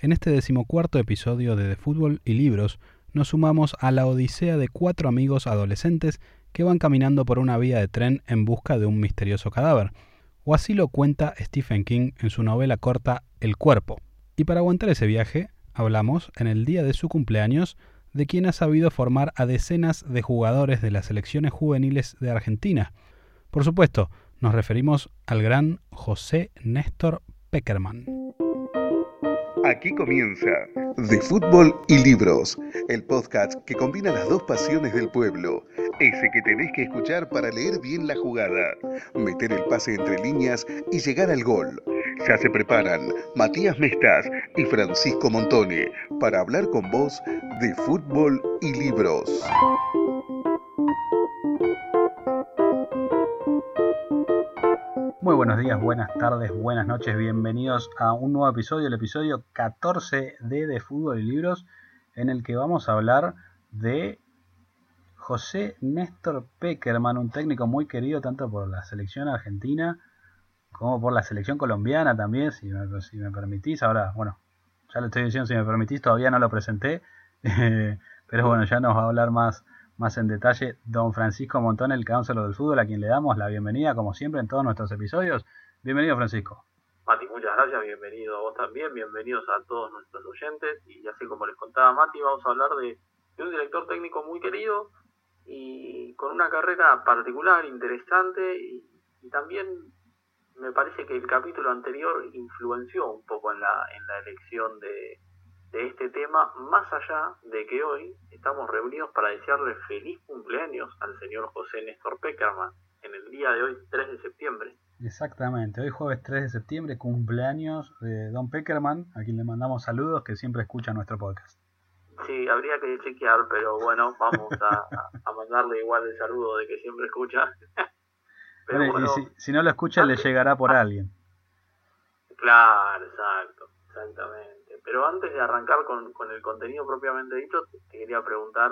En este decimocuarto episodio de De Fútbol y Libros nos sumamos a la odisea de cuatro amigos adolescentes que van caminando por una vía de tren en busca de un misterioso cadáver, o así lo cuenta Stephen King en su novela corta El cuerpo. Y para aguantar ese viaje, hablamos, en el día de su cumpleaños, de quien ha sabido formar a decenas de jugadores de las selecciones juveniles de Argentina. Por supuesto, nos referimos al gran José Néstor Peckerman. Aquí comienza De Fútbol y Libros, el podcast que combina las dos pasiones del pueblo, ese que tenés que escuchar para leer bien la jugada, meter el pase entre líneas y llegar al gol. Ya se preparan Matías Mestas y Francisco Montone para hablar con vos de fútbol y libros. Muy buenos días, buenas tardes, buenas noches, bienvenidos a un nuevo episodio, el episodio 14 de De Fútbol y Libros, en el que vamos a hablar de José Néstor Peckerman, un técnico muy querido tanto por la selección argentina como por la selección colombiana también, si me, si me permitís. Ahora, bueno, ya lo estoy diciendo si me permitís, todavía no lo presenté, pero bueno, ya nos va a hablar más más en detalle don Francisco Montón, el cáuncelo del fútbol, a quien le damos la bienvenida, como siempre, en todos nuestros episodios. Bienvenido, Francisco. Mati, muchas gracias, bienvenido a vos también, bienvenidos a todos nuestros oyentes. Y así como les contaba Mati, vamos a hablar de, un director técnico muy querido y con una carrera particular, interesante y, también me parece que el capítulo anterior influenció un poco en la, en la elección de, de este tema, más allá de que hoy estamos reunidos para desearle feliz cumpleaños al señor José Néstor Peckerman en el día de hoy, 3 de septiembre. Exactamente, hoy jueves 3 de septiembre, cumpleaños de Don Peckerman, a quien le mandamos saludos, que siempre escucha nuestro podcast. Sí, habría que chequear, pero bueno, vamos a, mandarle igual el saludo de que siempre escucha. pero y si, no lo escucha, le llegará por alguien. Claro, exacto, exactamente. Pero antes de arrancar con, el contenido propiamente dicho, te, quería preguntar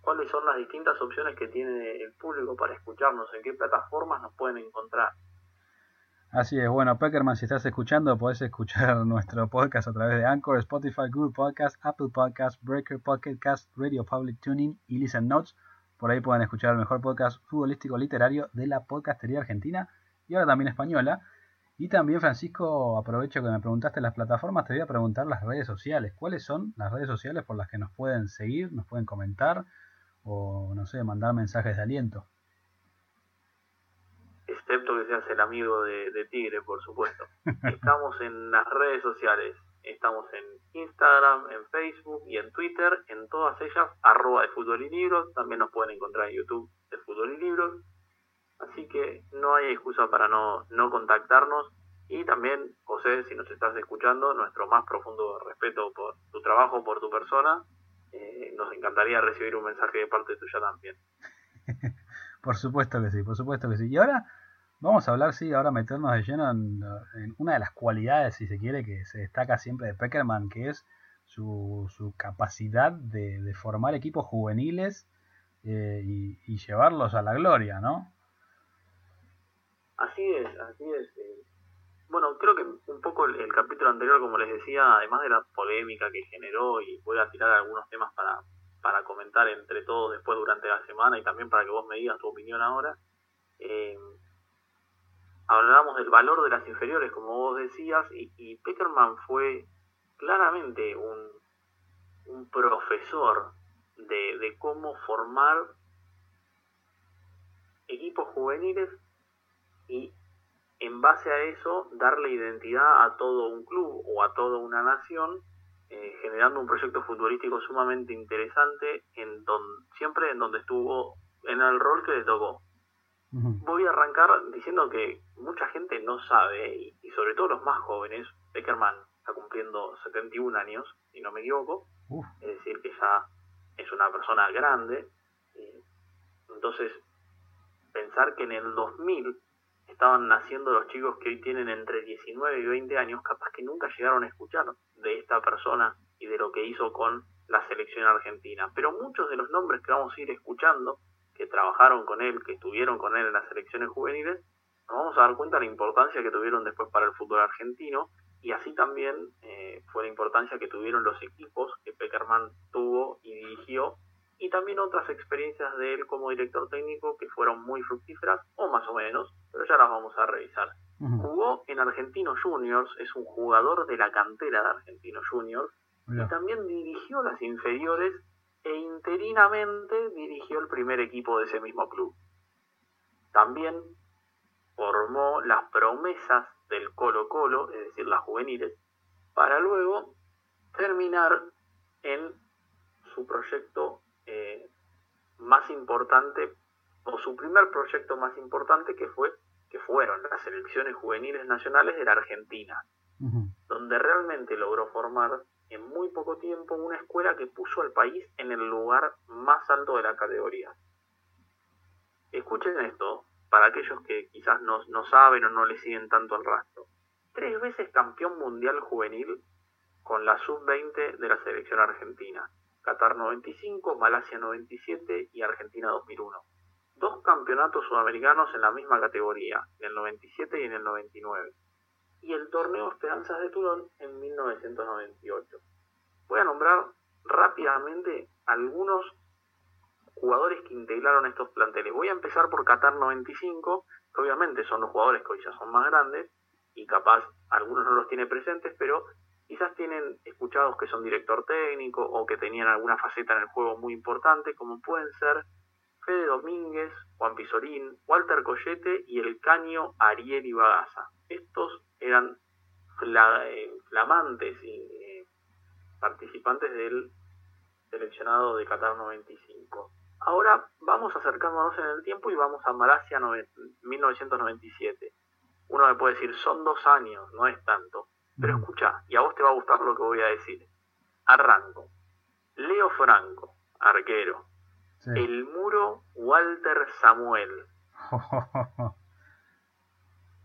cuáles son las distintas opciones que tiene el público para escucharnos, en qué plataformas nos pueden encontrar. Así es, bueno, Peckerman, si estás escuchando, puedes escuchar nuestro podcast a través de Anchor, Spotify, Google Podcast, Apple Podcast, Breaker, Pocket Cast, Radio Public Tuning y Listen Notes. Por ahí pueden escuchar el mejor podcast futbolístico literario de la podcastería argentina y ahora también española. Y también, Francisco, aprovecho que me preguntaste las plataformas, te voy a preguntar las redes sociales. ¿Cuáles son las redes sociales por las que nos pueden seguir, nos pueden comentar o, no sé, mandar mensajes de aliento? Excepto que seas el amigo de, Tigre, por supuesto. Estamos en las redes sociales. Estamos en Instagram, en Facebook y en Twitter. En todas ellas, arroba de fútbol y libros. También nos pueden encontrar en YouTube de fútbol y libros. Así que no hay excusa para no, no contactarnos. Y también, José, si nos estás escuchando, nuestro más profundo respeto por tu trabajo, por tu persona. Eh, nos encantaría recibir un mensaje de parte tuya también. por supuesto que sí, por supuesto que sí. Y ahora vamos a hablar, sí, ahora meternos de lleno en, una de las cualidades, si se quiere, que se destaca siempre de Peckerman, que es su, su capacidad de, formar equipos juveniles eh, y, y llevarlos a la gloria, ¿no? Así es, así es. Eh. Bueno, creo que un poco el, capítulo anterior, como les decía, además de la polémica que generó, y voy a tirar algunos temas para, para comentar entre todos después durante la semana y también para que vos me digas tu opinión ahora, eh, hablábamos del valor de las inferiores, como vos decías, y, y Peckerman fue claramente un, un profesor de, de cómo formar equipos juveniles y en base a eso darle identidad a todo un club o a toda una nación, eh, generando un proyecto futbolístico sumamente interesante en donde, siempre en donde estuvo en el rol que le tocó. Voy a arrancar diciendo que mucha gente no sabe, y, sobre todo los más jóvenes, Beckerman está cumpliendo 71 años, si no me equivoco, es decir, que ya es una persona grande. Entonces, pensar que en el 2000 estaban naciendo los chicos que hoy tienen entre 19 y 20 años, capaz que nunca llegaron a escuchar de esta persona y de lo que hizo con la selección argentina. Pero muchos de los nombres que vamos a ir escuchando, que trabajaron con él, que estuvieron con él en las selecciones juveniles, nos vamos a dar cuenta de la importancia que tuvieron después para el fútbol argentino y así también eh, fue la importancia que tuvieron los equipos que Peckerman tuvo y dirigió, y también otras experiencias de él como director técnico que fueron muy fructíferas, o más o menos, pero ya las vamos a revisar. Jugó en Argentinos Juniors, es un jugador de la cantera de Argentinos Juniors, y también dirigió las inferiores e interinamente dirigió el primer equipo de ese mismo club. También formó las promesas del Colo Colo, es decir, las juveniles, para luego terminar en su proyecto eh, más importante, o su primer proyecto más importante que fue que fueron las selecciones juveniles nacionales de la Argentina, donde realmente logró formar en muy poco tiempo una escuela que puso al país en el lugar más alto de la categoría. Escuchen esto, para aquellos que quizás no, no saben o no le siguen tanto el rastro. Tres veces campeón mundial juvenil con la sub-20 de la selección argentina. Qatar 95, Malasia 97 y Argentina 2001. Dos campeonatos sudamericanos en la misma categoría, en el 97 y en el 99 y el torneo Esperanzas de Turón en 1998. Voy a nombrar rápidamente algunos jugadores que integraron estos planteles. Voy a empezar por Qatar 95, que obviamente son los jugadores que hoy ya son más grandes y capaz algunos no los tiene presentes, pero quizás tienen escuchados que son director técnico o que tenían alguna faceta en el juego muy importante, como pueden ser Fede Domínguez, Juan Pizorín, Walter Collete y el caño Ariel Ibagaza. Estos eran eh, flamantes y eh, participantes del seleccionado de Qatar 95. Ahora vamos acercándonos en el tiempo y vamos a Malasia 1997. Uno me puede decir, son dos años, no es tanto. Pero escucha, y a vos te va a gustar lo que voy a decir. Arranco. Leo Franco, arquero. El muro Walter Samuel.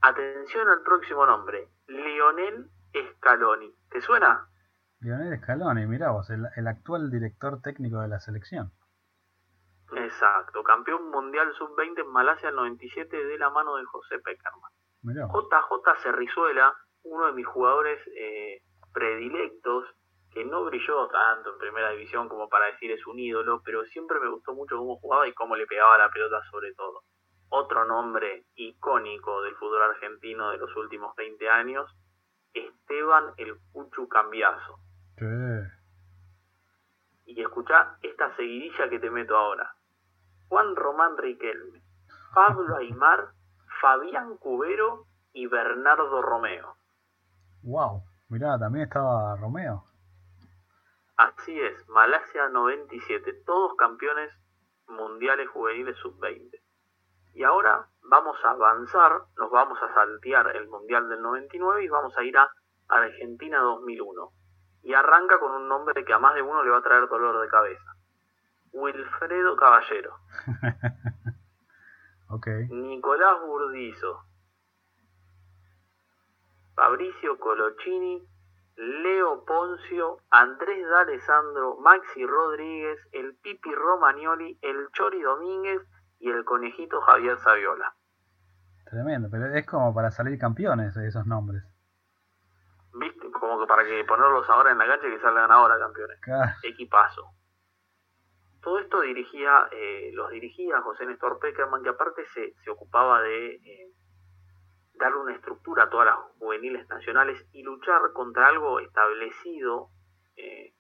Atención al próximo nombre, Lionel Scaloni. ¿Te suena? Lionel Scaloni, mirá vos, el, actual director técnico de la selección. Exacto, campeón mundial sub-20 en Malasia el 97 de la mano de José Peckerman. JJ Cerrizuela, uno de mis jugadores eh, predilectos, que no brilló tanto en primera división como para decir es un ídolo, pero siempre me gustó mucho cómo jugaba y cómo le pegaba la pelota sobre todo otro nombre icónico del fútbol argentino de los últimos 20 años, Esteban el Cuchu Cambiazo. Y escucha esta seguidilla que te meto ahora. Juan Román Riquelme, Pablo Aymar, Fabián Cubero y Bernardo Romeo. Wow, mirá, también estaba Romeo. Así es, Malasia 97, todos campeones mundiales juveniles sub-20. Y ahora vamos a avanzar, nos vamos a saltear el Mundial del 99 y vamos a ir a Argentina 2001. Y arranca con un nombre que a más de uno le va a traer dolor de cabeza. Wilfredo Caballero. okay. Nicolás Burdizo. Fabricio Colocini. Leo Poncio, Andrés D'Alessandro, Maxi Rodríguez, el Pipi Romagnoli, el Chori Domínguez y el conejito Javier Saviola. Tremendo, pero es como para salir campeones esos nombres. ¿Viste? Como que para que ponerlos ahora en la cancha y que salgan ahora campeones. Equipazo. Todo esto dirigía, eh, los dirigía José Néstor Peckerman, que aparte se, se ocupaba de eh, darle una estructura a todas las juveniles nacionales y luchar contra algo establecido eh,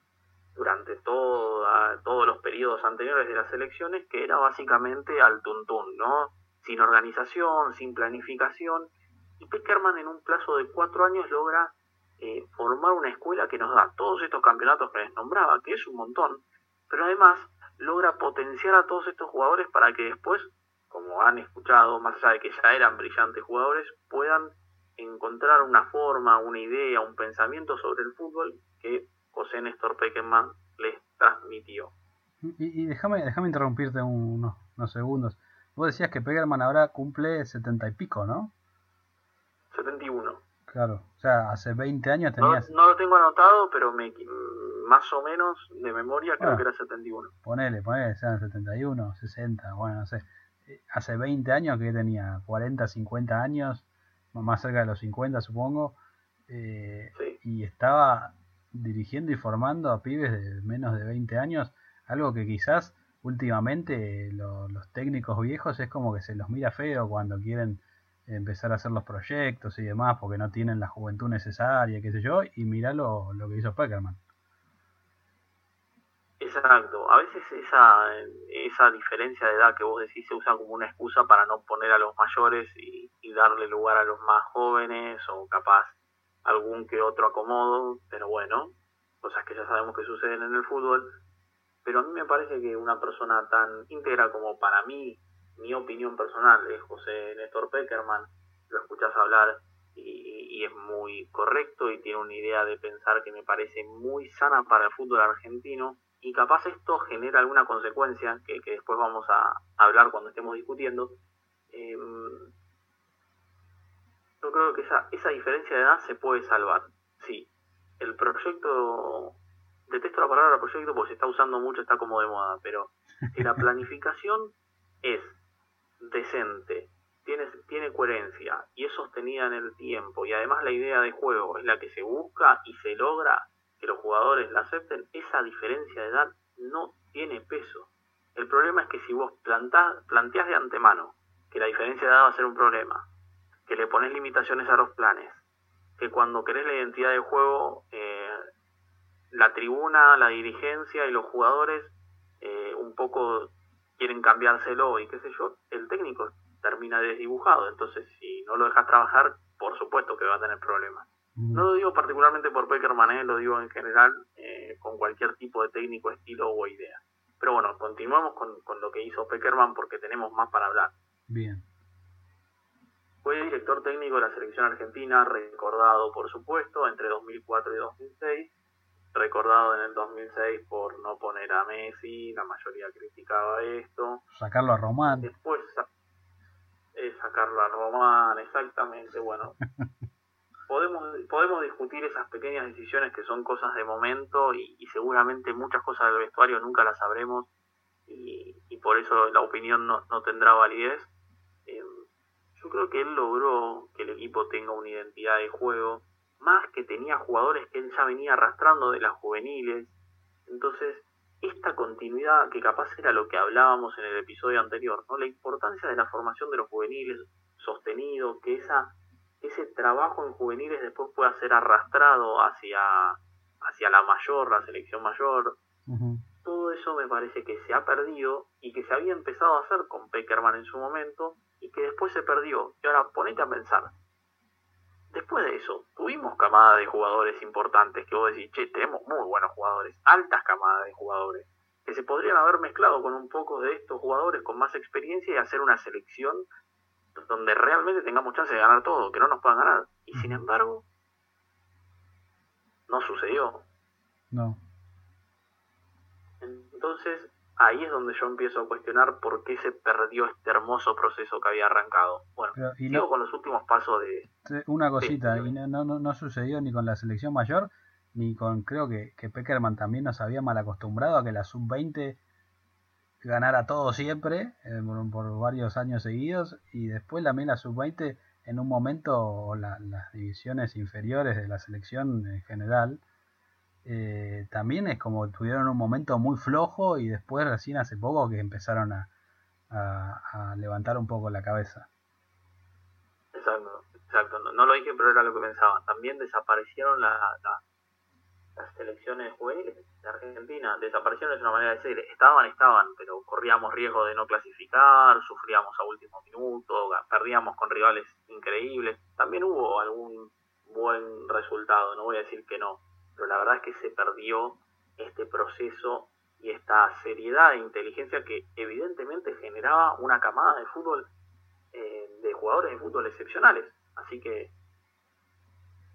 durante todos los periodos anteriores de las elecciones, que era básicamente al tuntún, ¿no? Sin organización, sin planificación. Y Peckerman en un plazo de cuatro años logra eh, formar una escuela que nos da todos estos campeonatos que les nombraba, que es un montón, pero además logra potenciar a todos estos jugadores para que después, como han escuchado, más allá de que ya eran brillantes jugadores, puedan encontrar una forma, una idea, un pensamiento sobre el fútbol que José Néstor Peckerman les transmitió. Y, déjame, déjame interrumpirte unos, segundos. Vos decías que Peckerman ahora cumple setenta y pico, ¿no? 71. Claro, o sea, hace 20 años tenías... No, lo tengo anotado, pero me, más o menos de memoria creo que era 71. Ponele, ponele, sean 71, 60, bueno, no sé. Hace 20 años que tenía 40, 50 años, más cerca de los 50 supongo, eh, y estaba dirigiendo y formando a pibes de menos de 20 años, algo que quizás últimamente los técnicos viejos es como que se los mira feo cuando quieren empezar a hacer los proyectos y demás porque no tienen la juventud necesaria, qué sé yo, y mirá lo, que hizo Peckerman. Exacto, a veces esa, esa diferencia de edad que vos decís se usa como una excusa para no poner a los mayores y, darle lugar a los más jóvenes o capaz algún que otro acomodo, pero bueno, cosas que ya sabemos que suceden en el fútbol. Pero a mí me parece que una persona tan íntegra como para mí, mi opinión personal, es José Néstor Peckerman, lo escuchas hablar y, y, es muy correcto y tiene una idea de pensar que me parece muy sana para el fútbol argentino y capaz esto genera alguna consecuencia que, que después vamos a hablar cuando estemos discutiendo. Eh, yo creo que esa, esa diferencia de edad se puede salvar. Sí, el proyecto, detesto la palabra proyecto porque se está usando mucho, está como de moda, pero si la planificación es decente, tiene, tiene coherencia y es sostenida en el tiempo y además la idea de juego es la que se busca y se logra que los jugadores la acepten, esa diferencia de edad no tiene peso. El problema es que si vos plantás, planteás de antemano que la diferencia de edad va a ser un problema, que le pones limitaciones a los planes, que cuando querés la identidad de juego, eh, la tribuna, la dirigencia y los jugadores eh, un poco quieren cambiárselo y qué sé yo, el técnico termina desdibujado. Entonces, si no lo dejas trabajar, por supuesto que va a tener problemas. No lo digo particularmente por Peckerman, eh, lo digo en general con cualquier tipo de técnico, estilo o idea. Pero bueno, continuamos con, con lo que hizo Peckerman porque tenemos más para hablar. Bien. Fue director técnico de la selección argentina, recordado por supuesto entre 2004 y 2006, recordado en el 2006 por no poner a Messi, la mayoría criticaba esto. Sacarlo a Román. Después eh, sacarlo a Román, exactamente, bueno. podemos, podemos discutir esas pequeñas decisiones que son cosas de momento y, seguramente muchas cosas del vestuario nunca las sabremos y, por eso la opinión no, tendrá validez. Eh, yo creo que él logró que el equipo tenga una identidad de juego, más que tenía jugadores que él ya venía arrastrando de las juveniles. Entonces, esta continuidad, que capaz era lo que hablábamos en el episodio anterior, ¿no? La importancia de la formación de los juveniles sostenido, que esa, ese trabajo en juveniles después pueda ser arrastrado hacia, hacia la mayor, la selección mayor. Todo eso me parece que se ha perdido y que se había empezado a hacer con Peckerman en su momento y que después se perdió. Y ahora ponete a pensar. Después de eso, tuvimos camadas de jugadores importantes que vos decís, che, tenemos muy buenos jugadores, altas camadas de jugadores, que se podrían haber mezclado con un poco de estos jugadores con más experiencia y hacer una selección donde realmente tengamos chance de ganar todo, que no nos puedan ganar. Y sin embargo, no sucedió. No. Entonces, ahí es donde yo empiezo a cuestionar por qué se perdió este hermoso proceso que había arrancado. Bueno, sigo con los últimos pasos de... Una cosita, y no, no, no, sucedió ni con la selección mayor, ni con, creo que, que Peckerman también nos había mal acostumbrado a que la sub-20 ganara todo siempre, eh, por, varios años seguidos, y después también la sub-20 en un momento las divisiones inferiores de la selección en general, eh, también es como tuvieron un momento muy flojo y después recién hace poco que empezaron a, a, levantar un poco la cabeza. Exacto, exacto. No, lo dije, pero era lo que pensaba. También desaparecieron la, las selecciones juveniles de Argentina. Desaparecieron de una manera de decir, estaban, estaban, pero corríamos riesgo de no clasificar, sufríamos a último minuto, perdíamos con rivales increíbles. También hubo algún buen resultado, no voy a decir que no pero la verdad es que se perdió este proceso y esta seriedad e inteligencia que evidentemente generaba una camada de fútbol, eh, de jugadores de fútbol excepcionales. Así que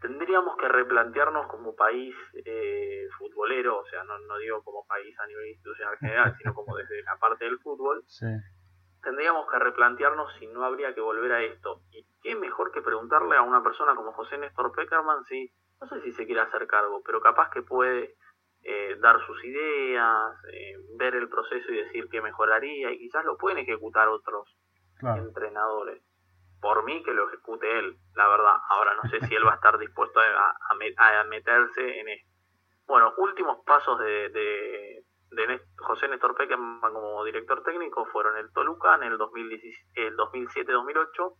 tendríamos que replantearnos como país eh, futbolero, o sea, no, no digo como país a nivel institucional general, sino como desde la parte del fútbol, tendríamos que replantearnos si no habría que volver a esto. Y qué mejor que preguntarle a una persona como José Néstor Peckerman si no sé si se quiere hacer cargo, pero capaz que puede eh, dar sus ideas, eh, ver el proceso y decir que mejoraría, y quizás lo pueden ejecutar otros entrenadores. Por mí que lo ejecute él, la verdad. Ahora no sé si él va a estar dispuesto a, a, meterse en esto. Bueno, últimos pasos de, de, José Néstor Peckerman como director técnico fueron el Toluca en el, 2007-2008,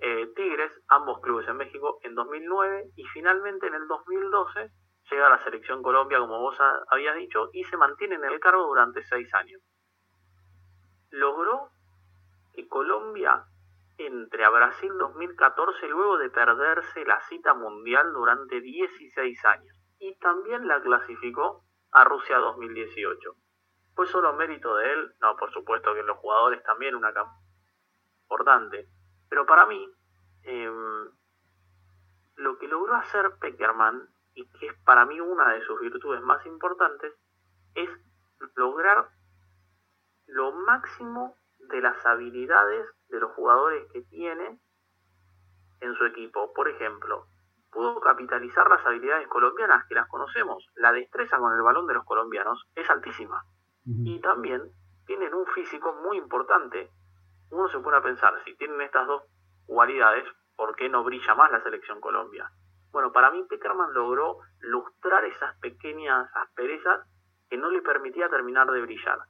eh, Tigres, ambos clubes en México en 2009 y finalmente en el 2012 llega a la selección Colombia, como vos habías dicho, y se mantiene en el cargo durante seis años. Logró que Colombia entre a Brasil 2014 luego de perderse la cita mundial durante 16 años y también la clasificó a Rusia 2018. ¿Fue solo mérito de él? No, por supuesto que los jugadores también una importante. Pero para mí, em, lo que logró hacer Peckerman, y que es para mí una de sus virtudes más importantes, es lograr lo máximo de las habilidades de los jugadores que tiene en su equipo. Por ejemplo, pudo capitalizar las habilidades colombianas que las conocemos. La destreza con el balón de los colombianos es altísima. Y también tienen un físico muy importante. Uno se pone a pensar, si tienen estas dos cualidades, ¿por qué no brilla más la selección Colombia? Bueno, para mí Peckerman logró lustrar esas pequeñas asperezas que no le permitía terminar de brillar.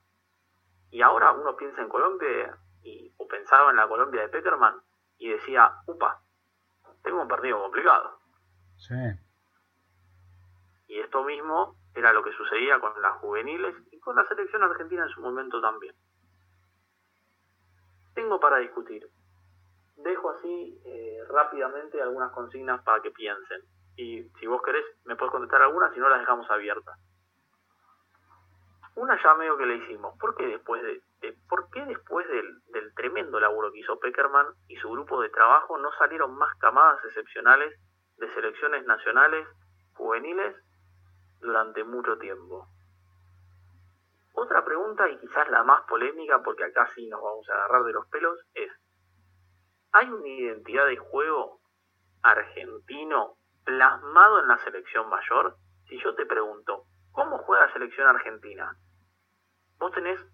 Y ahora uno piensa en Colombia y, pensaba en la Colombia de Peckerman y decía, upa, tengo un partido complicado. Sí. Y esto mismo era lo que sucedía con las juveniles y con la selección argentina en su momento también. Tengo para discutir. Dejo así eh, rápidamente algunas consignas para que piensen. Y si vos querés, me puedes contestar algunas, si no las dejamos abiertas una ya medio que le hicimos. ¿Por qué después, de, ¿por qué después del, del, tremendo laburo que hizo Peckerman y su grupo de trabajo no salieron más camadas excepcionales de selecciones nacionales juveniles durante mucho tiempo? Otra pregunta, y quizás la más polémica, porque acá sí nos vamos a agarrar de los pelos, es, ¿hay una identidad de juego argentino plasmado en la selección mayor? Si yo te pregunto, ¿cómo juega la selección argentina? vos tenés, eh,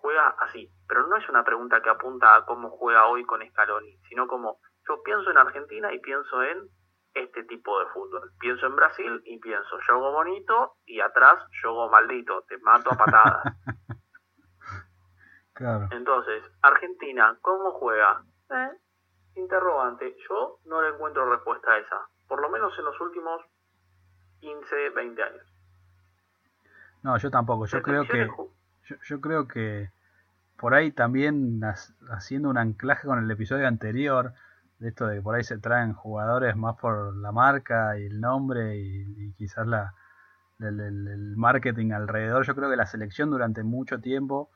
juega así, pero no es una pregunta que apunta a cómo juega hoy con Scaloni, sino como yo pienso en Argentina y pienso en este tipo de fútbol. Pienso en Brasil y pienso, juego bonito y atrás juego maldito, te mato a patadas. claro. Entonces, Argentina, ¿cómo juega? Eh, interrogante, yo no le encuentro respuesta a esa, por lo menos en los últimos 15, 20 años. No, yo tampoco, yo creo que yo, creo que por ahí también haciendo un anclaje con el episodio anterior, de esto de que por ahí se traen jugadores más por la marca y el nombre y, quizás la, el, marketing alrededor, yo creo que la selección durante mucho tiempo,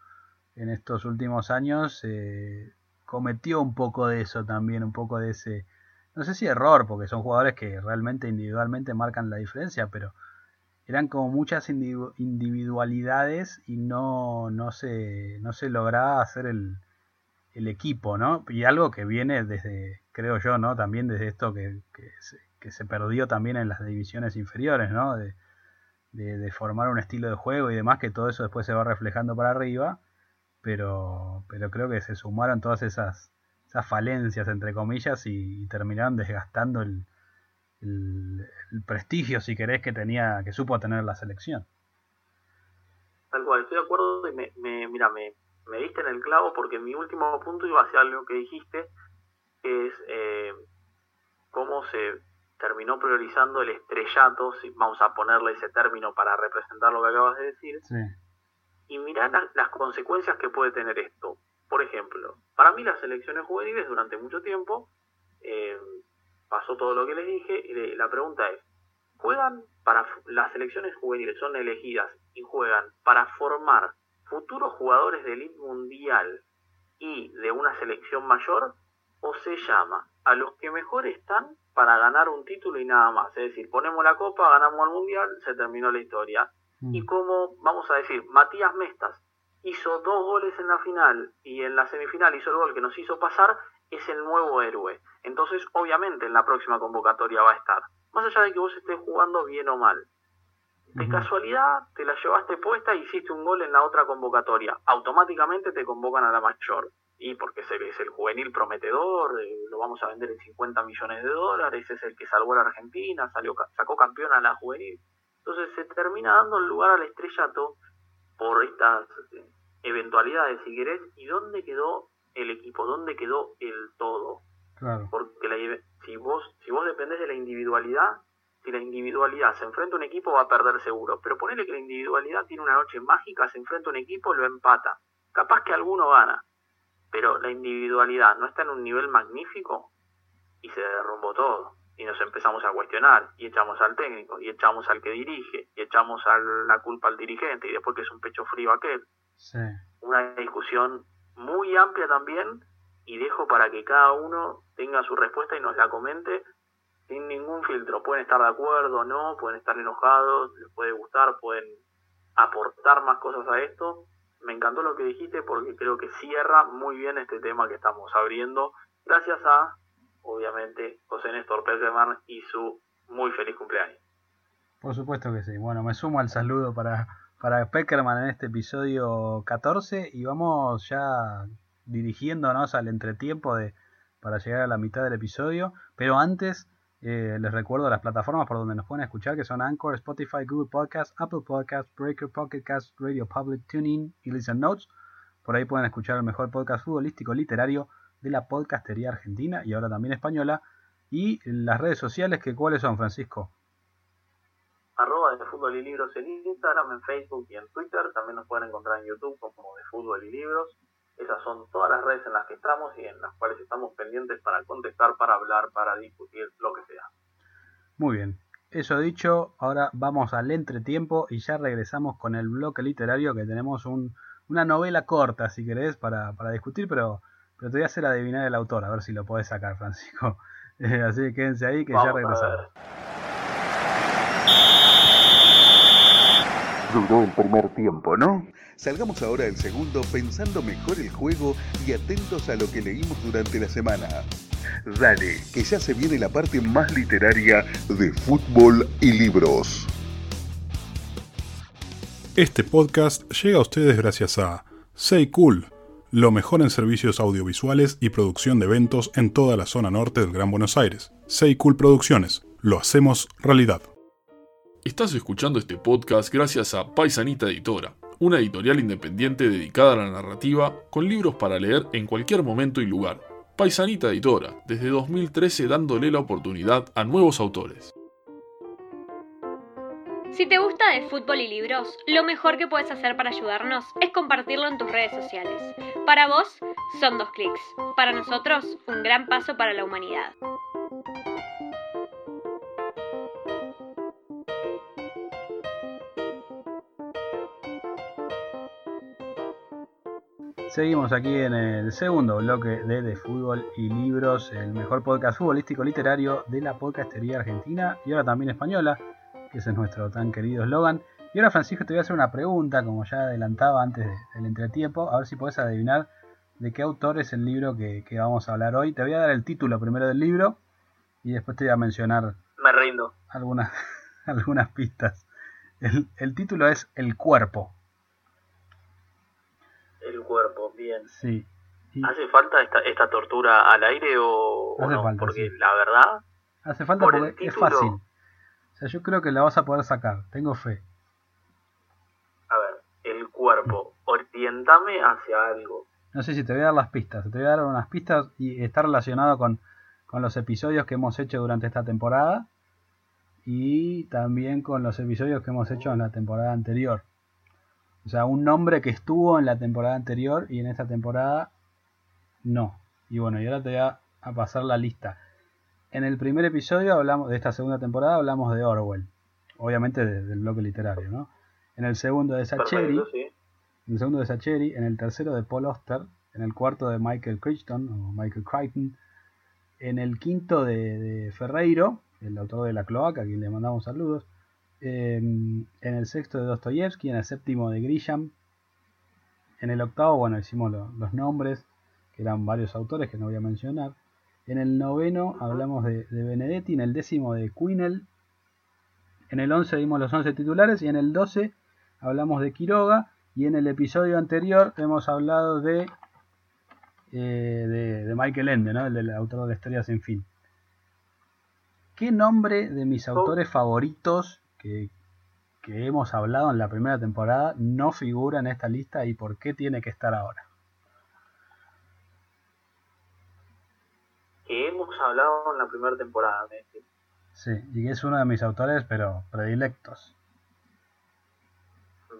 en estos últimos años, eh, cometió un poco de eso también, un poco de ese, no sé si error, porque son jugadores que realmente individualmente marcan la diferencia, pero eran como muchas individualidades y no, no, se, no se lograba hacer el, el equipo, ¿no? Y algo que viene desde, creo yo, ¿no? También desde esto que, que, se, que se perdió también en las divisiones inferiores, ¿no? De, de, formar un estilo de juego y demás, que todo eso después se va reflejando para arriba, pero, pero creo que se sumaron todas esas, esas falencias, entre comillas, y terminaron desgastando el, el, prestigio, si querés, que tenía, que supo tener la selección. Tal cual, estoy de acuerdo y me, mira, me, me diste en el clavo porque mi último punto iba hacia algo que dijiste, que es eh, cómo se terminó priorizando el estrellato, si vamos a ponerle ese término para representar lo que acabas de decir, y mirar las consecuencias que puede tener esto. Por ejemplo, para mí las selecciones juveniles durante mucho tiempo eh, pasó todo lo que les dije y la pregunta es, ¿juegan para las elecciones juveniles son elegidas y juegan para formar futuros jugadores de elite mundial y de una selección mayor o se llama a los que mejor están para ganar un título y nada más? Es decir, ponemos la copa, ganamos el mundial, se terminó la historia. Mm. Y como, vamos a decir, Matías Mestas hizo dos goles en la final y en la semifinal hizo el gol que nos hizo pasar, es el nuevo héroe. Entonces, obviamente, en la próxima convocatoria va a estar. Más allá de que vos estés jugando bien o mal. De casualidad, te la llevaste puesta y hiciste un gol en la otra convocatoria. Automáticamente te convocan a la mayor. Y porque es el juvenil prometedor, eh, lo vamos a vender en 50 millones de dólares, es el que salvó a la Argentina, salió, sacó campeón a la juvenil. Entonces se termina dando el lugar al estrellato por estas eh, eventualidades, si querés, y dónde quedó el equipo, dónde quedó el todo. Claro. Porque la, si vos si vos dependés de la individualidad, si la individualidad se enfrenta a un equipo va a perder seguro, pero ponele que la individualidad tiene una noche mágica, se enfrenta a un equipo, lo empata. Capaz que alguno gana, pero la individualidad no está en un nivel magnífico y se derrumbó todo. Y nos empezamos a cuestionar, y echamos al técnico, y echamos al que dirige, y echamos a la culpa al dirigente, y después que es un pecho frío aquel. Sí. Una discusión muy amplia también, y dejo para que cada uno tenga su respuesta y nos la comente sin ningún filtro. Pueden estar de acuerdo o no, pueden estar enojados, les puede gustar, pueden aportar más cosas a esto. Me encantó lo que dijiste porque creo que cierra muy bien este tema que estamos abriendo. Gracias a, obviamente, José Néstor Peckerman y su muy feliz cumpleaños. Por supuesto que sí. Bueno, me sumo al saludo para, para Peckerman en este episodio 14 y vamos ya dirigiéndonos al entretiempo de, para llegar a la mitad del episodio. Pero antes eh, les recuerdo las plataformas por donde nos pueden escuchar, que son Anchor, Spotify, Google Podcast, Apple Podcast, Breaker, Pocket Cast, Radio Public, TuneIn y Listen Notes. Por ahí pueden escuchar el mejor podcast futbolístico literario de la podcastería argentina y ahora también española. Y las redes sociales, que ¿cuáles son, Francisco? Arroba de Fútbol y Libros en Instagram, en Facebook y en Twitter. También nos pueden encontrar en YouTube como de Fútbol y Libros. Esas son todas las redes en las que estamos y en las cuales estamos pendientes para contestar, para hablar, para discutir, lo que sea. Muy bien. Eso dicho, ahora vamos al entretiempo y ya regresamos con el bloque literario que tenemos un, una novela corta, si querés, para, para discutir, pero, pero te voy a hacer adivinar el autor, a ver si lo podés sacar, Francisco. así que quédense ahí que ya regresamos. Duró el primer tiempo, ¿no? Salgamos ahora del segundo pensando mejor el juego y atentos a lo que leímos durante la semana. Dale, que ya se viene la parte más literaria de fútbol y libros. Este podcast llega a ustedes gracias a Say Cool, lo mejor en servicios audiovisuales y producción de eventos en toda la zona norte del Gran Buenos Aires. Say Cool Producciones, lo hacemos realidad. Estás escuchando este podcast gracias a Paisanita Editora una editorial independiente dedicada a la narrativa, con libros para leer en cualquier momento y lugar. Paisanita Editora, desde 2013 dándole la oportunidad a nuevos autores. Si te gusta el fútbol y libros, lo mejor que puedes hacer para ayudarnos es compartirlo en tus redes sociales. Para vos, son dos clics. Para nosotros, un gran paso para la humanidad. Seguimos aquí en el segundo bloque de De Fútbol y Libros, el mejor podcast futbolístico literario de la podcastería argentina y ahora también española, que ese es nuestro tan querido eslogan. Y ahora, Francisco, te voy a hacer una pregunta, como ya adelantaba antes del entretiempo, a ver si puedes adivinar de qué autor es el libro que, vamos a hablar hoy. Te voy a dar el título primero del libro y después te voy a mencionar. Me rindo. Algunas, algunas pistas. El, el título es El cuerpo el Sí. ¿Hace falta esta, esta tortura al aire o, Hace no? falta, porque sí. la verdad... Hace falta por porque es fácil. O sea, yo creo que la vas a poder sacar, tengo fe. A ver, el cuerpo, orientame hacia algo. No sé si te voy a dar las pistas, te voy a dar unas pistas y está relacionado con, con los episodios que hemos hecho durante esta temporada y también con los episodios que hemos hecho en la temporada anterior. O sea, un nombre que estuvo en la temporada anterior y en esta temporada no. Y bueno, y ahora te voy a, a pasar la lista. En el primer episodio hablamos de esta segunda temporada hablamos de Orwell, obviamente de- del bloque literario, ¿no? En el segundo de Sacheri, sí. en el segundo de Sacheri, en el tercero de Paul Auster, en el cuarto de Michael Crichton o Michael Crichton, en el quinto de, de Ferreiro, el autor de La Cloaca, a quien le mandamos saludos, en el sexto de Dostoyevsky, en el séptimo de Grisham, en el octavo, bueno, hicimos lo- los nombres, que eran varios autores que no voy a mencionar, en el noveno hablamos de, de Benedetti, en el décimo de Quinel, en el once dimos los once titulares y en el doce hablamos de Quiroga. Y en el episodio anterior hemos hablado de, eh, de, de Michael Ende, ¿no? el del autor de la historia sin fin. ¿Qué nombre de mis autores favoritos, que que hemos hablado en la primera temporada no figura en esta lista y por qué tiene que estar ahora. Que hemos hablado en la primera temporada. Sí, y es uno de mis autores, pero predilectos.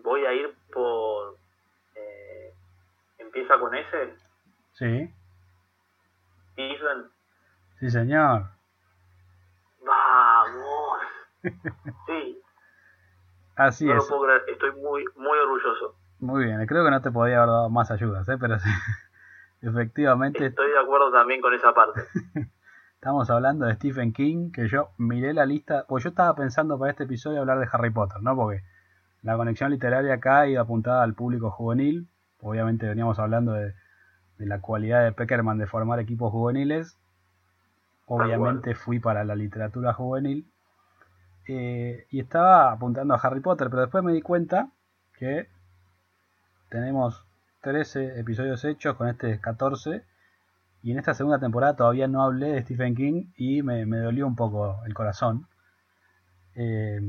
Voy a ir por... Eh, ¿Empieza con ese? Sí. Stephen. Sí, señor. Vamos. Sí, Así no es. lo puedo creer, estoy muy, muy orgulloso. Muy bien, creo que no te podía haber dado más ayudas, ¿eh? pero sí. Efectivamente, Estoy de acuerdo también con esa parte. estamos hablando de Stephen King, que yo miré la lista, pues yo estaba pensando para este episodio hablar de Harry Potter, ¿no? Porque la conexión literaria acá iba apuntada al público juvenil, obviamente veníamos hablando de, de la cualidad de Peckerman de formar equipos juveniles, obviamente fui para la literatura juvenil, eh, y estaba apuntando a Harry Potter, pero después me di cuenta que tenemos 13 episodios hechos con este 14 y en esta segunda temporada todavía no hablé de Stephen King y me, me dolió un poco el corazón. Eh,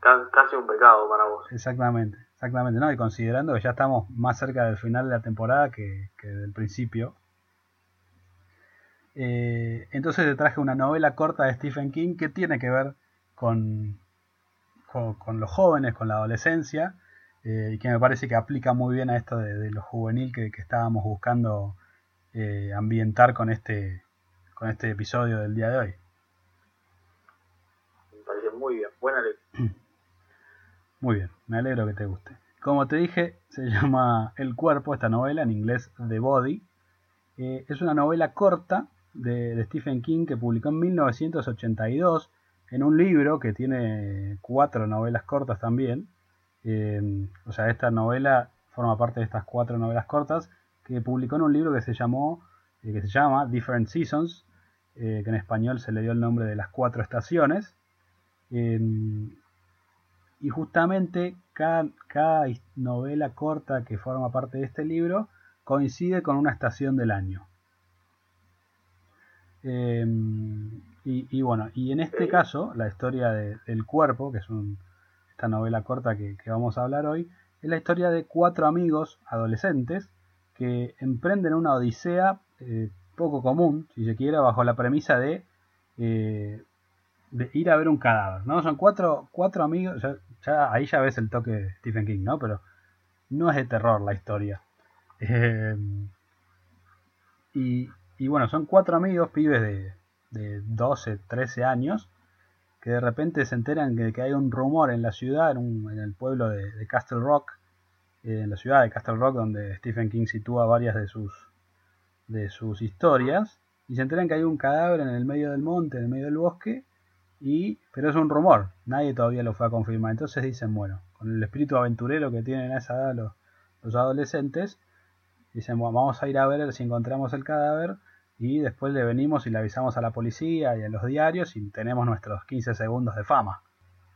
Ca- Casi un pecado para vos. exactamente, exactamente, ¿no? Y considerando que ya estamos más cerca del final de la temporada que, que del principio. Eh, entonces te traje una novela corta de Stephen King que tiene que ver con, con, con los jóvenes, con la adolescencia, eh, y que me parece que aplica muy bien a esto de, de lo juvenil que, que estábamos buscando eh, ambientar con este, con este episodio del día de hoy. Me parece muy bien. Buena lectura. Muy bien, me alegro que te guste. Como te dije, se llama El cuerpo, esta novela, en inglés The Body. Eh, es una novela corta de, de Stephen King que publicó en 1982 en un libro que tiene cuatro novelas cortas también. Eh, o sea, esta novela forma parte de estas cuatro novelas cortas que publicó en un libro que se llamó eh, que se llama Different Seasons, eh, que en español se le dio el nombre de las cuatro estaciones. Eh, y justamente cada, novela corta que forma parte de este libro coincide con una estación del año. Eh, y, bueno, y en este caso, la historia de- del cuerpo, que es un- esta novela corta que, vamos a hablar hoy, es la historia de cuatro amigos adolescentes que emprenden una odisea eh, poco común, si se quiere, bajo la premisa de, eh, de ir a ver un cadáver, ¿no? Son cuatro, cuatro amigos, ya- ahí ya ves el toque de Stephen King, ¿no? Pero no es de terror la historia. Eh, y, y bueno, son cuatro amigos, pibes de, de 12, 13 años, que de repente se enteran que, que hay un rumor en la ciudad, en, un- en el pueblo de, de Castle Rock, eh, en la ciudad de Castle Rock, donde Stephen King sitúa varias de sus, de sus historias, y se enteran que hay un cadáver en el medio del monte, en el medio del bosque, y, pero es un rumor, nadie todavía lo fue a confirmar. Entonces dicen, bueno, con el espíritu aventurero que tienen a esa edad los, los adolescentes, dicen, bueno, vamos a ir a ver si encontramos el cadáver y después le venimos y le avisamos a la policía y a los diarios y tenemos nuestros 15 segundos de fama.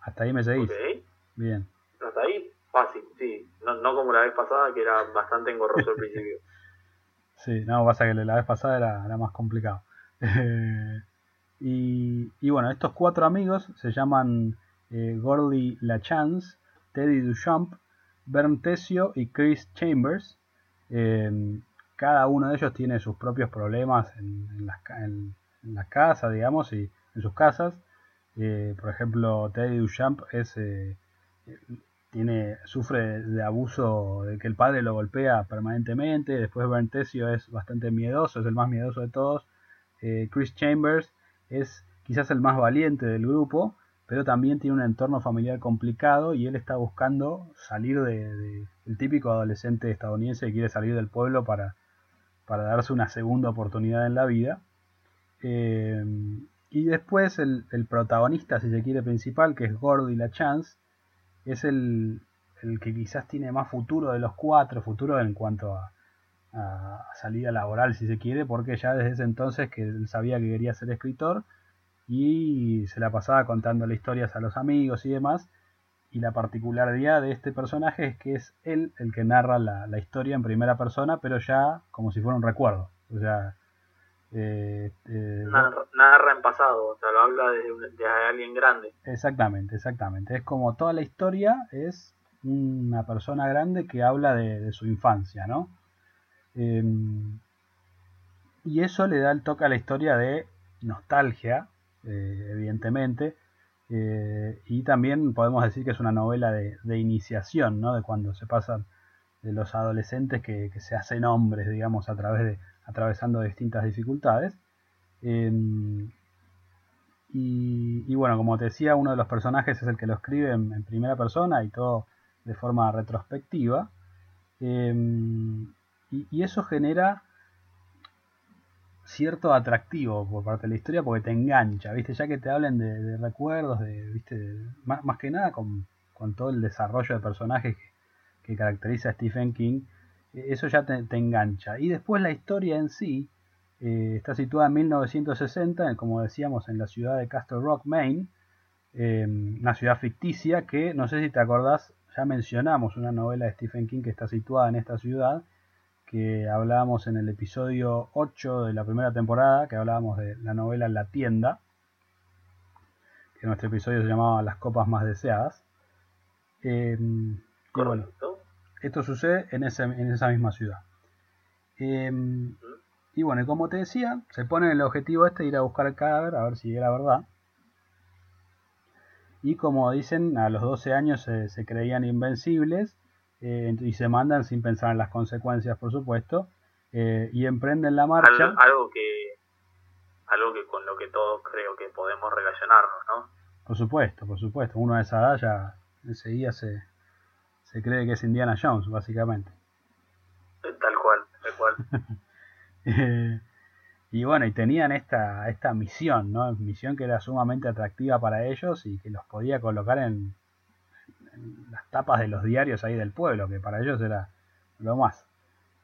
Hasta ahí me seguís. Ok. Bien. Hasta ahí, fácil, sí. No, no como la vez pasada, que era bastante engorroso al principio. Sí, no, pasa que la vez pasada era, era más complicado. Y, y bueno, estos cuatro amigos se llaman eh, Gordy LaChance, Teddy Duchamp, Bernd Tessio y Chris Chambers. Eh, cada uno de ellos tiene sus propios problemas en, las, en- en las casas, digamos, y en sus casas. Eh, por ejemplo, Teddy Duchamp es, eh, tiene, sufre de, abuso, de que el padre lo golpea permanentemente. Después Bernd Tessio es bastante miedoso, es el más miedoso de todos. Eh, Chris Chambers es quizás el más valiente del grupo, pero también tiene un entorno familiar complicado y él está buscando salir de- el típico adolescente estadounidense que quiere salir del pueblo para, para darse una segunda oportunidad en la vida. Eh, y después el, protagonista, si se quiere, principal, que es Gordy LaChance, es el, el que quizás tiene más futuro de los cuatro, futuro en cuanto a, salida laboral, si se quiere, porque ya desde ese entonces que él sabía que quería ser escritor y se la pasaba contando historias a los amigos y demás. Y la particularidad de este personaje es que es él el que narra la, la historia en primera persona, pero ya como si fuera un recuerdo. O sea, Eh, eh, narra, en pasado, o sea, lo habla de, alguien grande. Exactamente, exactamente. Es como toda la historia es una persona grande que habla de, su infancia, ¿no? Em, y eso le da el toque a la historia de nostalgia, eh, y también podemos decir que es una novela de, iniciación, ¿no? De cuando se pasan de los adolescentes que, que, se hacen hombres, digamos, a través de, atravesando distintas dificultades. Em, y, bueno, como te decía, uno de los personajes es el que lo escribe en, primera persona y todo de forma retrospectiva. Em, y, eso genera cierto atractivo por parte de la historia porque te engancha, ¿viste? Ya que te hablen de, recuerdos, de, ¿viste? más, que nada con, todo el desarrollo de personajes que, caracteriza a Stephen King, eso ya te, engancha. Y después la historia en sí eh, está situada en 1960, como decíamos, en la ciudad de Castle Rock, Maine, em, una ciudad ficticia que, no sé si te acordás, ya mencionamos una novela de Stephen King que está situada en esta ciudad, que hablábamos en el episodio 8 de la primera temporada, que hablábamos de la novela La tienda, que nuestro episodio se llamaba Las copas más deseadas. Em, esto sucede en, esa misma ciudad. Em, y bueno, y como te decía, se pone el objetivo este de ir a buscar el cadáver, a ver si era verdad. Y como dicen, a los 12 años se, creían invencibles eh, y se mandan sin pensar en las consecuencias, por supuesto, eh, y emprenden la marcha. Algo, que, algo que con lo que todos creo que podemos relacionarnos, ¿no? Por supuesto, por supuesto. Uno de esa edad ya enseguida se, se cree que es Indiana Jones, básicamente. Tal cual, tal cual. Eh, y bueno, y tenían esta, esta misión, ¿no? Misión que era sumamente atractiva para ellos y que los podía colocar en, las tapas de los diarios ahí del pueblo, que para ellos era lo más.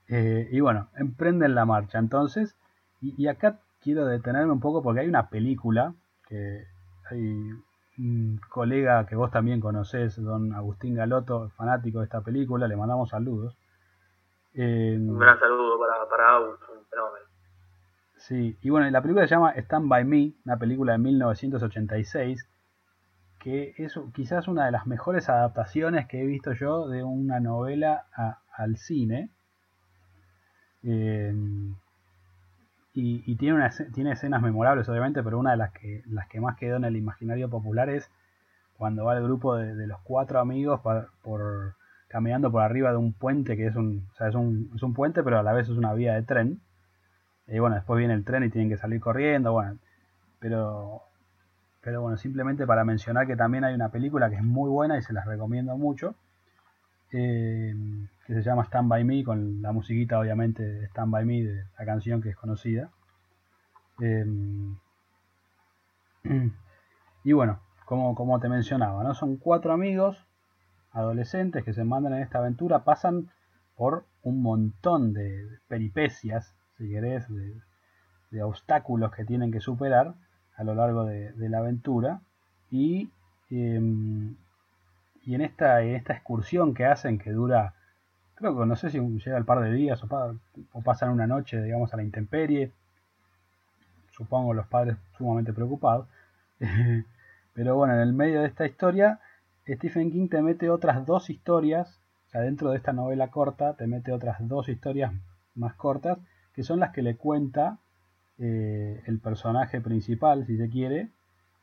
Eh, y bueno, emprenden la marcha entonces. Y, y, acá quiero detenerme un poco porque hay una película que hay un colega que vos también conocés, don Agustín Galoto, fanático de esta película, le mandamos saludos. Eh, un gran saludo para, para un fenómeno. Sí, y bueno, la película se llama Stand By Me, una película de 1986, que es quizás una de las mejores adaptaciones que he visto yo de una novela al cine. Eh, y, tiene, una, tiene escenas memorables, obviamente, pero una de las que, las que más quedó en el imaginario popular es cuando va el grupo de, los cuatro amigos por, caminando por arriba de un puente que es un, o sea, un, es un puente, pero a la vez es una vía de tren. Y bueno, después viene el tren y tienen que salir corriendo, bueno, pero, pero bueno, simplemente para mencionar que también hay una película que es muy buena y se las recomiendo mucho, eh, que se llama Stand By Me, con la musiquita obviamente de Stand By Me, de la canción que es conocida. Eh, y bueno, como, como te mencionaba, ¿no? son cuatro amigos adolescentes que se mandan en esta aventura, pasan por un montón de peripecias, si querés, de, obstáculos que tienen que superar a lo largo de, la aventura. Y em, y en esta, esta excursión que hacen, que dura, creo que no sé si llega el par de días o, pasan una noche, digamos, a la intemperie, supongo los padres sumamente preocupados, pero bueno, en el medio de esta historia, Stephen King te mete otras dos historias, o sea, dentro de esta novela corta, te mete otras dos historias más cortas, que son las que le cuenta eh, el personaje principal, si se quiere,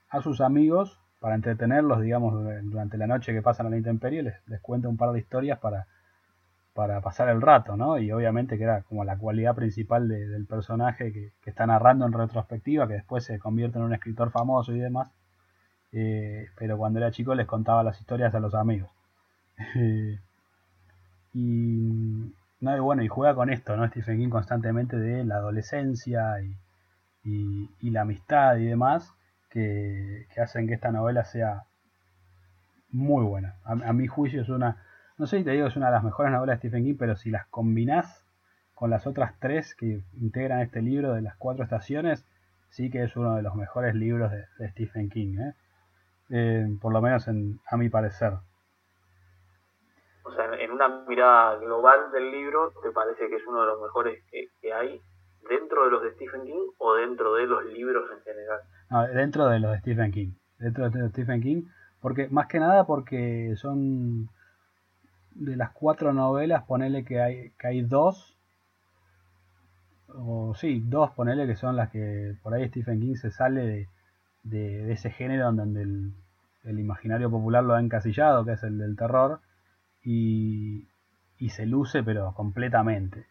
a sus amigos para entretenerlos, digamos, durante la noche que pasan a la intemperie, les, les cuenta un par de historias para, para pasar el rato, ¿no? Y obviamente que era como la cualidad principal del personaje que, está narrando en retrospectiva, que después se convierte en un escritor famoso y demás. Eh, pero cuando era chico les contaba las historias a los amigos. y, no, bueno, y juega con esto, ¿no? Stephen King constantemente de la adolescencia y, y la amistad y demás que, hacen que esta novela sea muy buena. A, mi juicio es una, no sé si te digo es una de las mejores novelas de Stephen King, pero si las combinás con las otras tres que integran este libro de las cuatro estaciones, sí que es uno de los mejores libros de, Stephen King, ¿eh? Eh, por lo menos en, a mi parecer. O sea, en una mirada global del libro, ¿te parece que es uno de los mejores que, hay? Dentro de los de Stephen King o dentro de los libros en general. dentro de los de Stephen King. Dentro de de Stephen King, porque más que nada porque son de las cuatro novelas, ponele que hay, que hay dos, o sí, dos, ponele que son las que por ahí Stephen King se sale de, ese género donde el, el, imaginario popular lo ha encasillado, que es el del terror, y, y se luce pero completamente.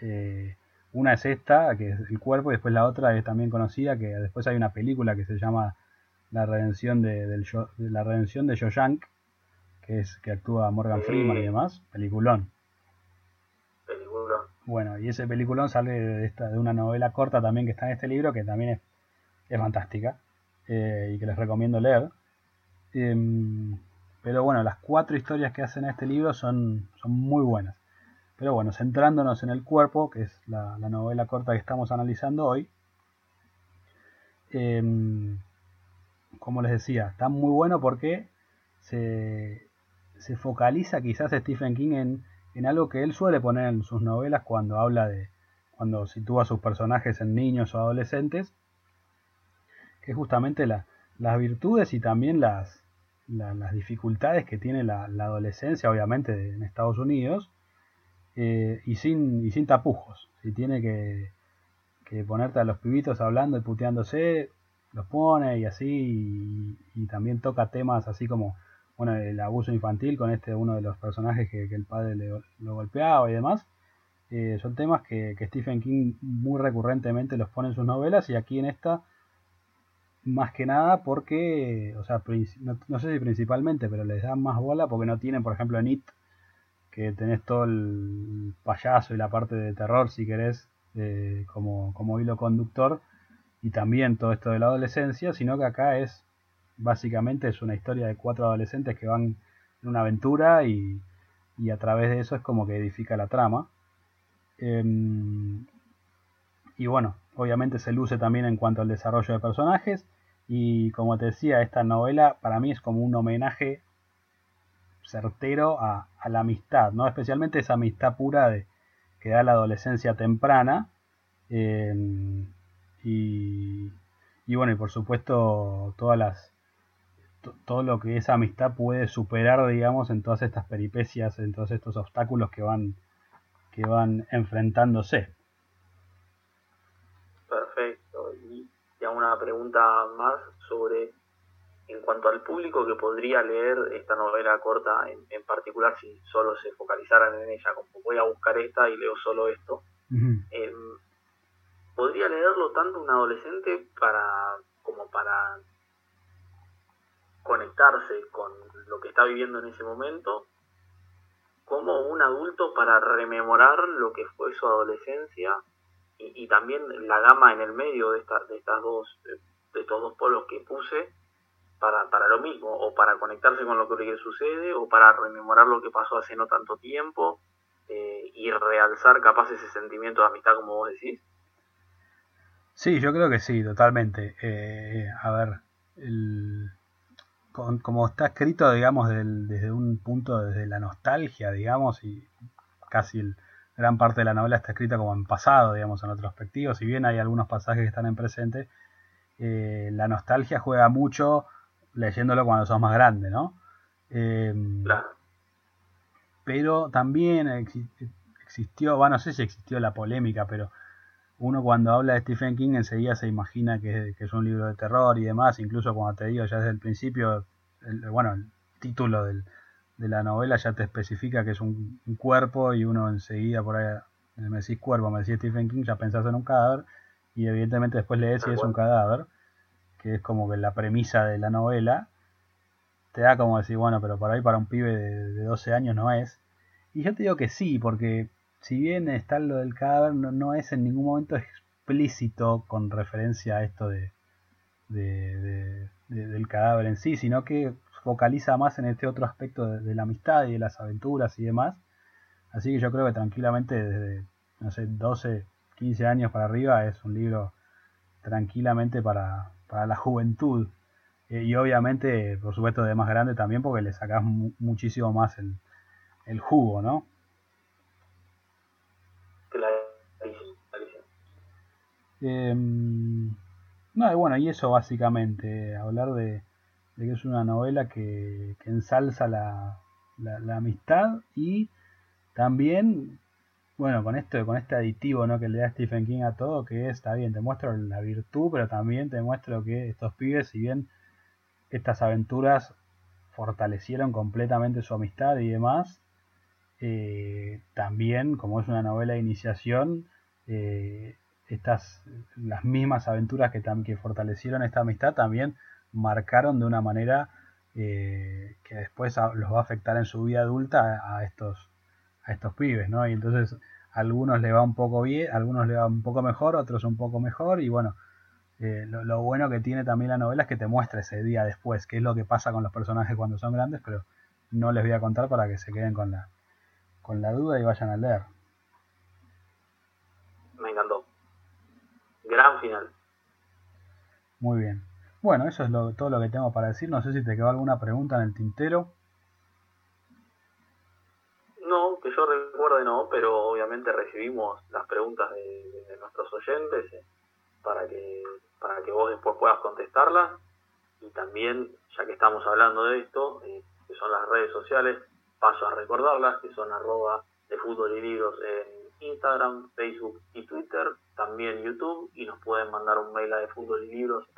Eh, una es esta, que es el cuerpo, y después la otra es también conocida, que después hay una película que se llama La redención de, del, la redención de Yoyank, que es que actúa Morgan Freeman y demás, peliculón. Peliculón. Bueno, y ese peliculón sale de, esta, de una novela corta también que está en este libro, que también es, es fantástica, eh, y que les recomiendo leer. Em, pero bueno, las cuatro historias que hacen en este libro son, son muy buenas. Pero bueno, centrándonos en el cuerpo, que es la, novela corta que estamos analizando hoy. Em, como les decía, está muy bueno porque se, se focaliza quizás Stephen King en, en, algo que él suele poner en sus novelas cuando habla de, cuando sitúa a sus personajes en niños o adolescentes, que es justamente la, las virtudes y también las, las dificultades que tiene la, adolescencia, obviamente, en Estados Unidos, eh, y, sin, y sin tapujos. Si tiene que, que, ponerte a los pibitos hablando y puteándose, los pone y así, y también toca temas así como bueno, el abuso infantil con este uno de los personajes que, el padre le, lo golpeaba y demás. Eh, son temas que, Stephen King muy recurrentemente los pone en sus novelas y aquí en esta más que nada porque, o sea, no, sé si principalmente, pero les dan más bola porque no tienen, por ejemplo, en It, que tenés todo el payaso y la parte de terror, si querés, eh, como, como hilo conductor, y también todo esto de la adolescencia, sino que acá es Básicamente es una historia de cuatro adolescentes que van en una aventura y, a través de eso es como que edifica la trama. Em, y bueno, obviamente se luce también en cuanto al desarrollo de personajes. Y como te decía, esta novela para mí es como un homenaje certero a, la amistad, ¿no? Especialmente esa amistad pura de, que da la adolescencia temprana. Em, y, bueno, y por supuesto todas las, todo lo que esa amistad puede superar, digamos, en todas estas peripecias, en todos estos obstáculos que van, que van enfrentándose. Perfecto. Y ya una pregunta más sobre, en cuanto al público que podría leer esta novela corta, en, particular si solo se focalizaran en ella, como voy a buscar esta y leo solo esto, em, podría leerlo tanto un adolescente para como para conectarse con lo que está viviendo en ese momento, como un adulto para rememorar lo que fue su adolescencia y, también la gama en el medio de, de estas dos de, estos dos polos que puse para, para lo mismo o para conectarse con lo que sucede o para rememorar lo que pasó hace no tanto tiempo eh, y realzar capaz ese sentimiento de amistad como vos decís. Sí yo creo que sí totalmente. Eh, a ver el como está escrito, digamos, desde un punto, desde la nostalgia, digamos, y casi el, gran parte de la novela está escrita como en pasado, digamos, en retrospectivo, si bien hay algunos pasajes que están en presente, eh, la nostalgia juega mucho leyéndolo cuando sos más grande, ¿no? Em, pero también existió, bueno, no sé si existió la polémica, pero uno cuando habla de Stephen King enseguida se imagina que, es un libro de terror y demás, incluso cuando te digo ya desde el principio, el, bueno, el título de la novela ya te especifica que es un, cuerpo y uno enseguida por ahí me decís cuerpo, me decís Stephen King, ya pensás en un cadáver y evidentemente después lees si es un cadáver, que es como que la premisa de la novela, te da como decir, bueno, pero por ahí para un pibe de, de 12 años no es. Y yo te digo que sí, porque si bien está lo del cadáver, no, es en ningún momento explícito con referencia a esto de, del cadáver en sí, sino que focaliza más en este otro aspecto de, la amistad y de las aventuras y demás. Así que yo creo que tranquilamente desde, no sé, 12, 15 años para arriba es un libro tranquilamente para, la juventud. Eh, y obviamente, por supuesto, de más grande también porque le sacas muchísimo más el, el jugo, ¿no? Em, no, y bueno, y eso básicamente, hablar de, que es una novela que, ensalza la, la, amistad y también, bueno, con esto, con este aditivo ¿no? que le da Stephen King a todo, que está bien, te muestro la virtud, pero también te muestro que estos pibes, si bien estas aventuras fortalecieron completamente su amistad y demás, eh, también, como es una novela de iniciación, eh, estas, las mismas aventuras que, que fortalecieron esta amistad también marcaron de una manera eh, que después los va a afectar en su vida adulta a, estos, a estos pibes, ¿no? Y entonces a algunos le va un poco bien, a algunos le va un poco mejor, a otros un poco mejor, y bueno, eh, lo, bueno que tiene también la novela es que te muestra ese día después, qué es lo que pasa con los personajes cuando son grandes, pero no les voy a contar para que se queden con la, con la duda y vayan a leer. Me encantó. Gran final. Muy bien. Bueno, eso es todo lo que tengo para decir. No sé si te quedó alguna pregunta en el tintero. No, que yo recuerde no, pero obviamente recibimos las preguntas de, nuestros oyentes eh, para que para que vos después puedas contestarlas y también ya que estamos hablando de esto eh, que son las redes sociales paso a recordarlas que son arroba de fútbol y libros en Instagram, Facebook y Twitter, también YouTube y nos pueden mandar un mail a de fútbol y libros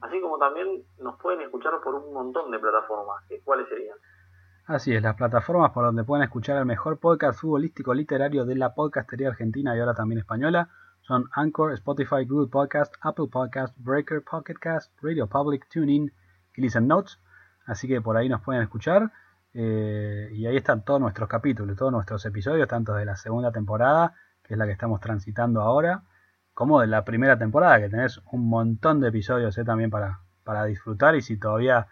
así como también nos pueden escuchar por un montón de plataformas, ¿cuáles serían? Así es, las plataformas por donde pueden escuchar el mejor podcast futbolístico literario de la podcastería argentina y ahora también española son Anchor, Spotify, Google Podcast, Apple Podcast, Breaker, Pocket Cast, Radio Public, TuneIn y Listen Notes. Así que por ahí nos pueden escuchar. Eh, y ahí están todos nuestros capítulos, todos nuestros episodios, tanto de la segunda temporada, que es la que estamos transitando ahora, como de la primera temporada, que tenés un montón de episodios eh, también para, para disfrutar. Y si todavía,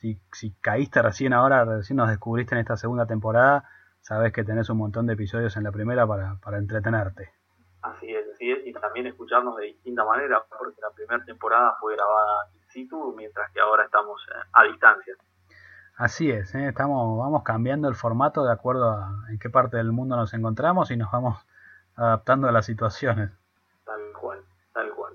si, si caíste recién ahora, recién nos descubriste en esta segunda temporada, sabes que tenés un montón de episodios en la primera para, para entretenerte. Así es, así es, y también escucharnos de distinta manera, porque la primera temporada fue grabada in situ, mientras que ahora estamos eh, a distancia. Así es, ¿eh? estamos, vamos cambiando el formato de acuerdo a en qué parte del mundo nos encontramos y nos vamos adaptando a las situaciones. Tal cual, tal cual.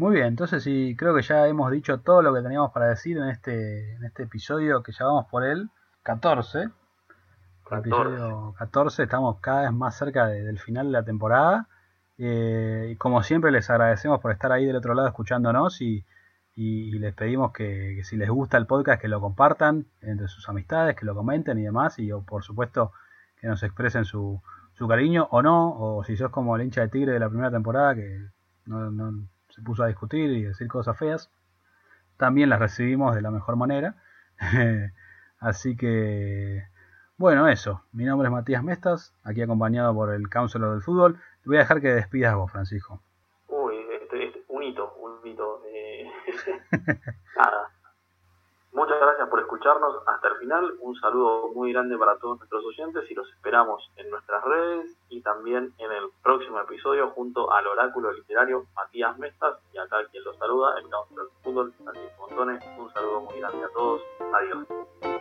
Muy bien, entonces sí, creo que ya hemos dicho todo lo que teníamos para decir en este, en este episodio que ya vamos por el 14. 14. episodio 14, estamos cada vez más cerca del final de la temporada. Eh, y como siempre les agradecemos por estar ahí del otro lado escuchándonos y y, les pedimos que, si les gusta el podcast que lo compartan entre sus amistades, que lo comenten y demás y por supuesto que nos expresen su, su cariño o no, o si sos como el hincha de Tigre de la primera temporada que no, se puso a discutir y decir cosas feas, también las recibimos de la mejor manera. Así que, bueno, eso. Mi nombre es Matías Mestas, aquí acompañado por el Counselor del Fútbol. Te voy a dejar que despidas vos, Francisco. Nada. Muchas gracias por escucharnos hasta el final. Un saludo muy grande para todos nuestros oyentes y los esperamos en nuestras redes y también en el próximo episodio junto al oráculo literario Matías Mestas y acá quien los saluda, el Council del Fútbol, Francisco Montones. Un saludo muy grande a todos. Adiós.